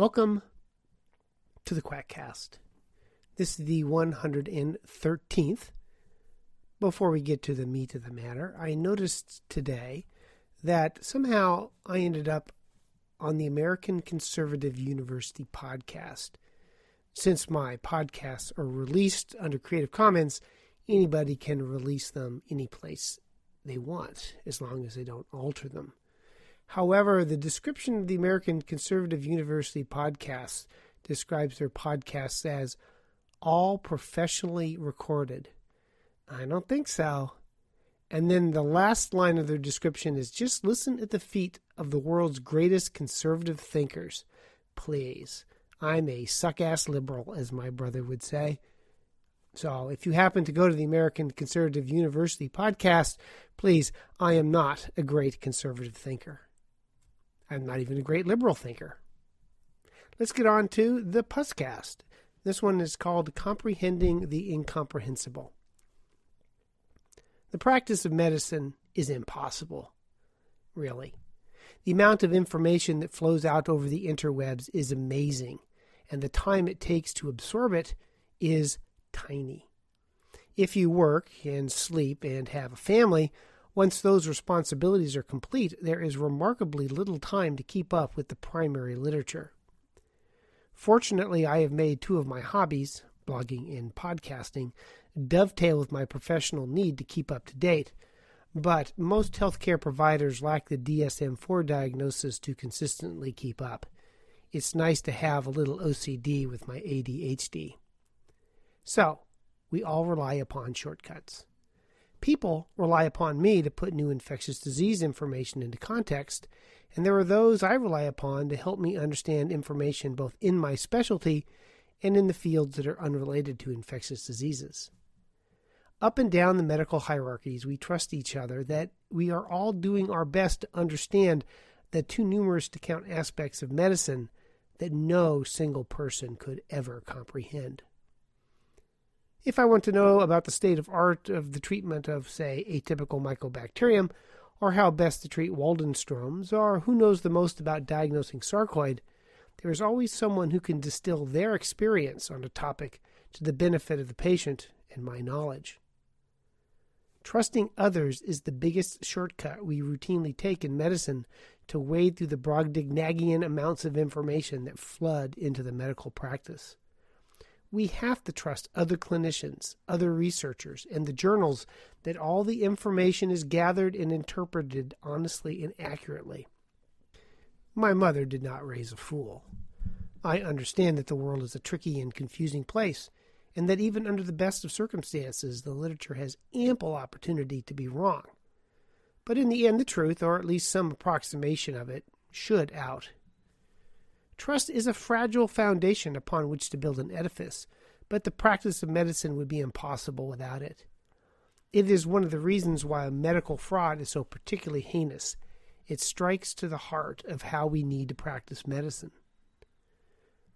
Welcome to the Quackcast. This is the 113th. Before we get to the meat of the matter, I noticed today that somehow I ended up on the American Conservative University podcast. Since my podcasts are released under Creative Commons, anybody can release them any place they want as long as they don't alter them. However, the description of the American Conservative University podcast describes their podcasts as all professionally recorded. I don't think so. And then the last line of their description is just listen at the feet of the world's greatest conservative thinkers. Please. I'm a suck ass liberal, as my brother would say. So if you happen to go to the American Conservative University podcast, please, I am not a great conservative thinker. I'm not even a great liberal thinker. Let's get on to the Pusscast. This one is called Comprehending the Incomprehensible. The practice of medicine is impossible, really. The amount of information that flows out over the interwebs is amazing, and the time it takes to absorb it is tiny. If you work and sleep and have a family, once those responsibilities are complete, there is remarkably little time to keep up with the primary literature. Fortunately, I have made two of my hobbies, blogging and podcasting, dovetail with my professional need to keep up to date, but most healthcare providers lack the DSM 4 diagnosis to consistently keep up. It's nice to have a little OCD with my ADHD. So, we all rely upon shortcuts. People rely upon me to put new infectious disease information into context, and there are those I rely upon to help me understand information both in my specialty and in the fields that are unrelated to infectious diseases. Up and down the medical hierarchies, we trust each other that we are all doing our best to understand the too numerous to count aspects of medicine that no single person could ever comprehend. If I want to know about the state of art of the treatment of, say, atypical mycobacterium, or how best to treat Waldenstrom's, or who knows the most about diagnosing sarcoid, there is always someone who can distill their experience on a topic to the benefit of the patient and my knowledge. Trusting others is the biggest shortcut we routinely take in medicine to wade through the Brobdingnagian amounts of information that flood into the medical practice we have to trust other clinicians, other researchers, and the journals that all the information is gathered and interpreted honestly and accurately. My mother did not raise a fool. I understand that the world is a tricky and confusing place, and that even under the best of circumstances, the literature has ample opportunity to be wrong. But in the end, the truth, or at least some approximation of it, should out Trust is a fragile foundation upon which to build an edifice, but the practice of medicine would be impossible without it. It is one of the reasons why medical fraud is so particularly heinous. It strikes to the heart of how we need to practice medicine.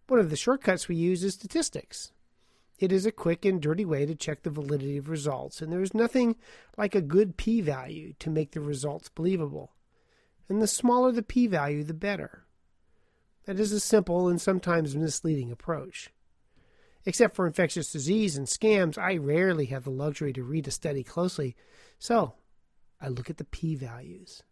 One of the shortcuts we use is statistics. It is a quick and dirty way to check the validity of results, and there is nothing like a good p value to make the results believable. And the smaller the p value, the better. That is a simple and sometimes misleading approach. Except for infectious disease and scams, I rarely have the luxury to read a study closely, so I look at the p values.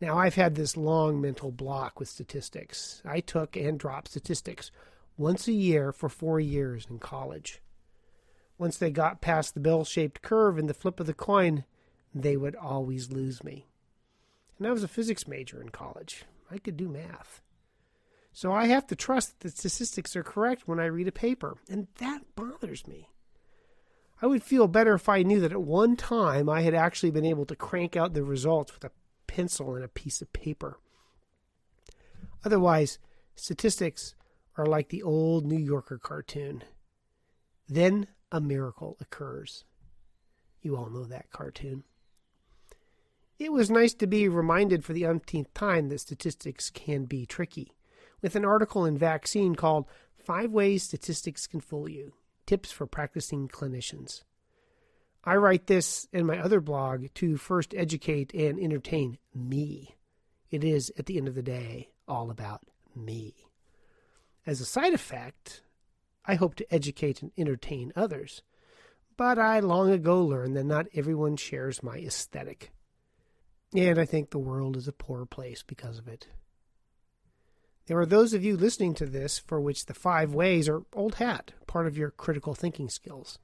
Now, I've had this long mental block with statistics. I took and dropped statistics once a year for four years in college. Once they got past the bell shaped curve and the flip of the coin, they would always lose me. And I was a physics major in college. I could do math. So I have to trust that the statistics are correct when I read a paper, and that bothers me. I would feel better if I knew that at one time I had actually been able to crank out the results with a pencil and a piece of paper. Otherwise, statistics are like the old New Yorker cartoon. Then a miracle occurs. You all know that cartoon. It was nice to be reminded for the umpteenth time that statistics can be tricky with an article in Vaccine called Five Ways Statistics Can Fool You Tips for Practicing Clinicians. I write this in my other blog to first educate and entertain me. It is, at the end of the day, all about me. As a side effect, I hope to educate and entertain others, but I long ago learned that not everyone shares my aesthetic. And I think the world is a poor place because of it. There are those of you listening to this for which the five ways are old hat, part of your critical thinking skills.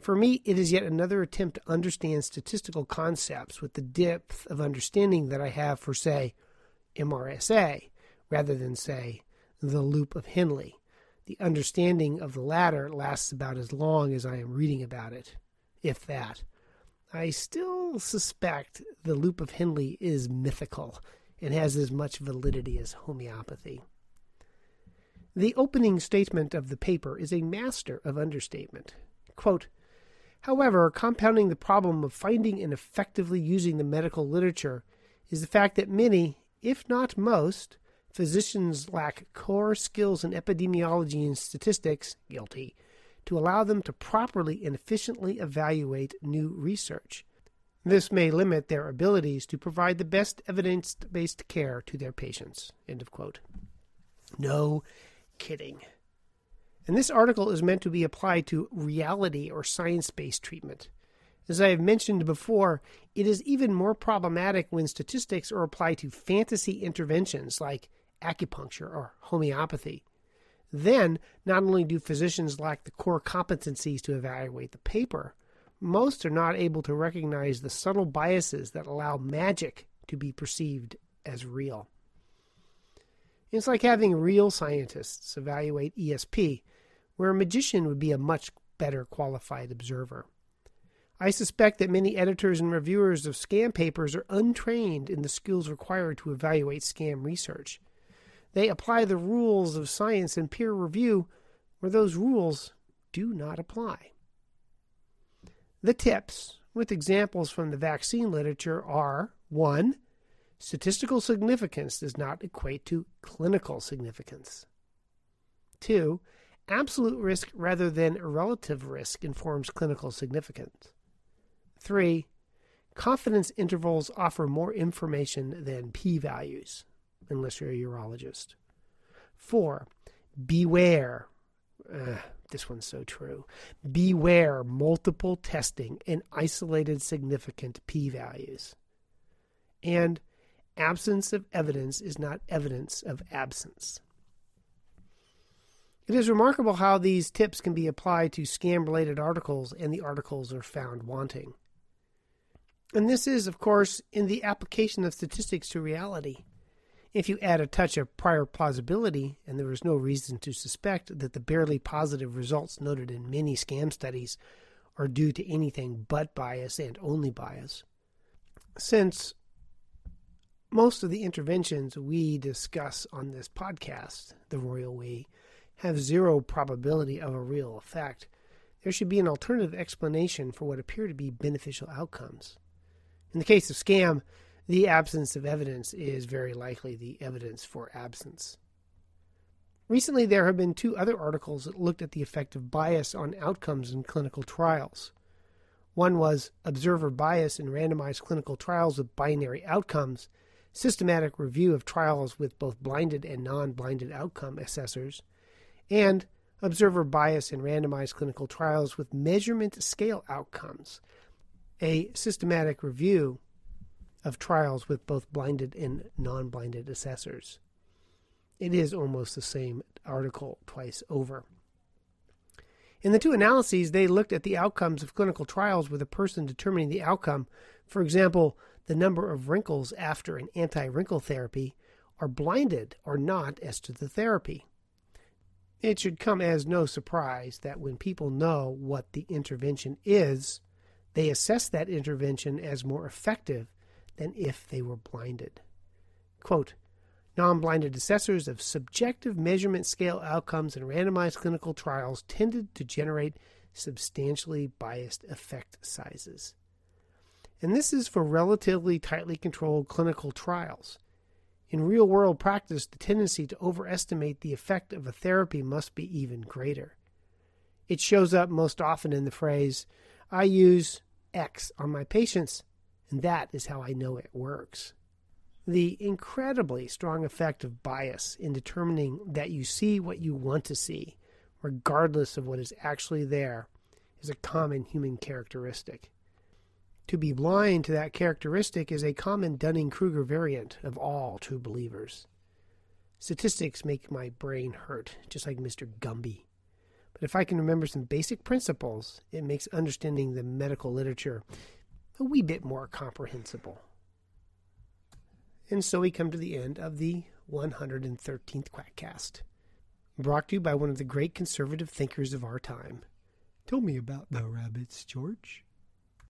For me, it is yet another attempt to understand statistical concepts with the depth of understanding that I have for, say, MRSA, rather than, say, the loop of Henle. The understanding of the latter lasts about as long as I am reading about it, if that. I still suspect the loop of Henle is mythical and has as much validity as homeopathy. The opening statement of the paper is a master of understatement. Quote, However, compounding the problem of finding and effectively using the medical literature is the fact that many, if not most, physicians lack core skills in epidemiology and statistics, guilty, to allow them to properly and efficiently evaluate new research. This may limit their abilities to provide the best evidence based care to their patients. End of quote. No kidding. And this article is meant to be applied to reality or science based treatment. As I have mentioned before, it is even more problematic when statistics are applied to fantasy interventions like acupuncture or homeopathy. Then, not only do physicians lack the core competencies to evaluate the paper, most are not able to recognize the subtle biases that allow magic to be perceived as real. It's like having real scientists evaluate ESP, where a magician would be a much better qualified observer. I suspect that many editors and reviewers of scam papers are untrained in the skills required to evaluate scam research. They apply the rules of science and peer review where those rules do not apply. The tips, with examples from the vaccine literature, are 1. Statistical significance does not equate to clinical significance. 2. Absolute risk rather than relative risk informs clinical significance. 3. Confidence intervals offer more information than p values, unless you're a urologist. 4. Beware. This one's so true. Beware multiple testing and isolated significant p values. And absence of evidence is not evidence of absence. It is remarkable how these tips can be applied to scam related articles and the articles are found wanting. And this is, of course, in the application of statistics to reality. If you add a touch of prior plausibility, and there is no reason to suspect that the barely positive results noted in many scam studies are due to anything but bias and only bias, since most of the interventions we discuss on this podcast, the Royal We, have zero probability of a real effect, there should be an alternative explanation for what appear to be beneficial outcomes. In the case of scam, the absence of evidence is very likely the evidence for absence. Recently, there have been two other articles that looked at the effect of bias on outcomes in clinical trials. One was Observer Bias in Randomized Clinical Trials with Binary Outcomes, systematic review of trials with both blinded and non blinded outcome assessors, and Observer Bias in Randomized Clinical Trials with Measurement Scale Outcomes, a systematic review of trials with both blinded and non blinded assessors. It is almost the same article twice over. In the two analyses, they looked at the outcomes of clinical trials with a person determining the outcome. For example, the number of wrinkles after an anti wrinkle therapy are blinded or not as to the therapy. It should come as no surprise that when people know what the intervention is, they assess that intervention as more effective than if they were blinded. Quote, Non blinded assessors of subjective measurement scale outcomes in randomized clinical trials tended to generate substantially biased effect sizes. And this is for relatively tightly controlled clinical trials. In real world practice, the tendency to overestimate the effect of a therapy must be even greater. It shows up most often in the phrase, I use X on my patients and that is how I know it works. the incredibly strong effect of bias in determining that you see what you want to see, regardless of what is actually there, is a common human characteristic. To be blind to that characteristic is a common Dunning Kruger variant of all true believers. Statistics make my brain hurt, just like Mr. Gumby. But if I can remember some basic principles, it makes understanding the medical literature a wee bit more comprehensible. And so we come to the end of the 113th Quackcast, brought to you by one of the great conservative thinkers of our time. Tell me about the rabbits, George.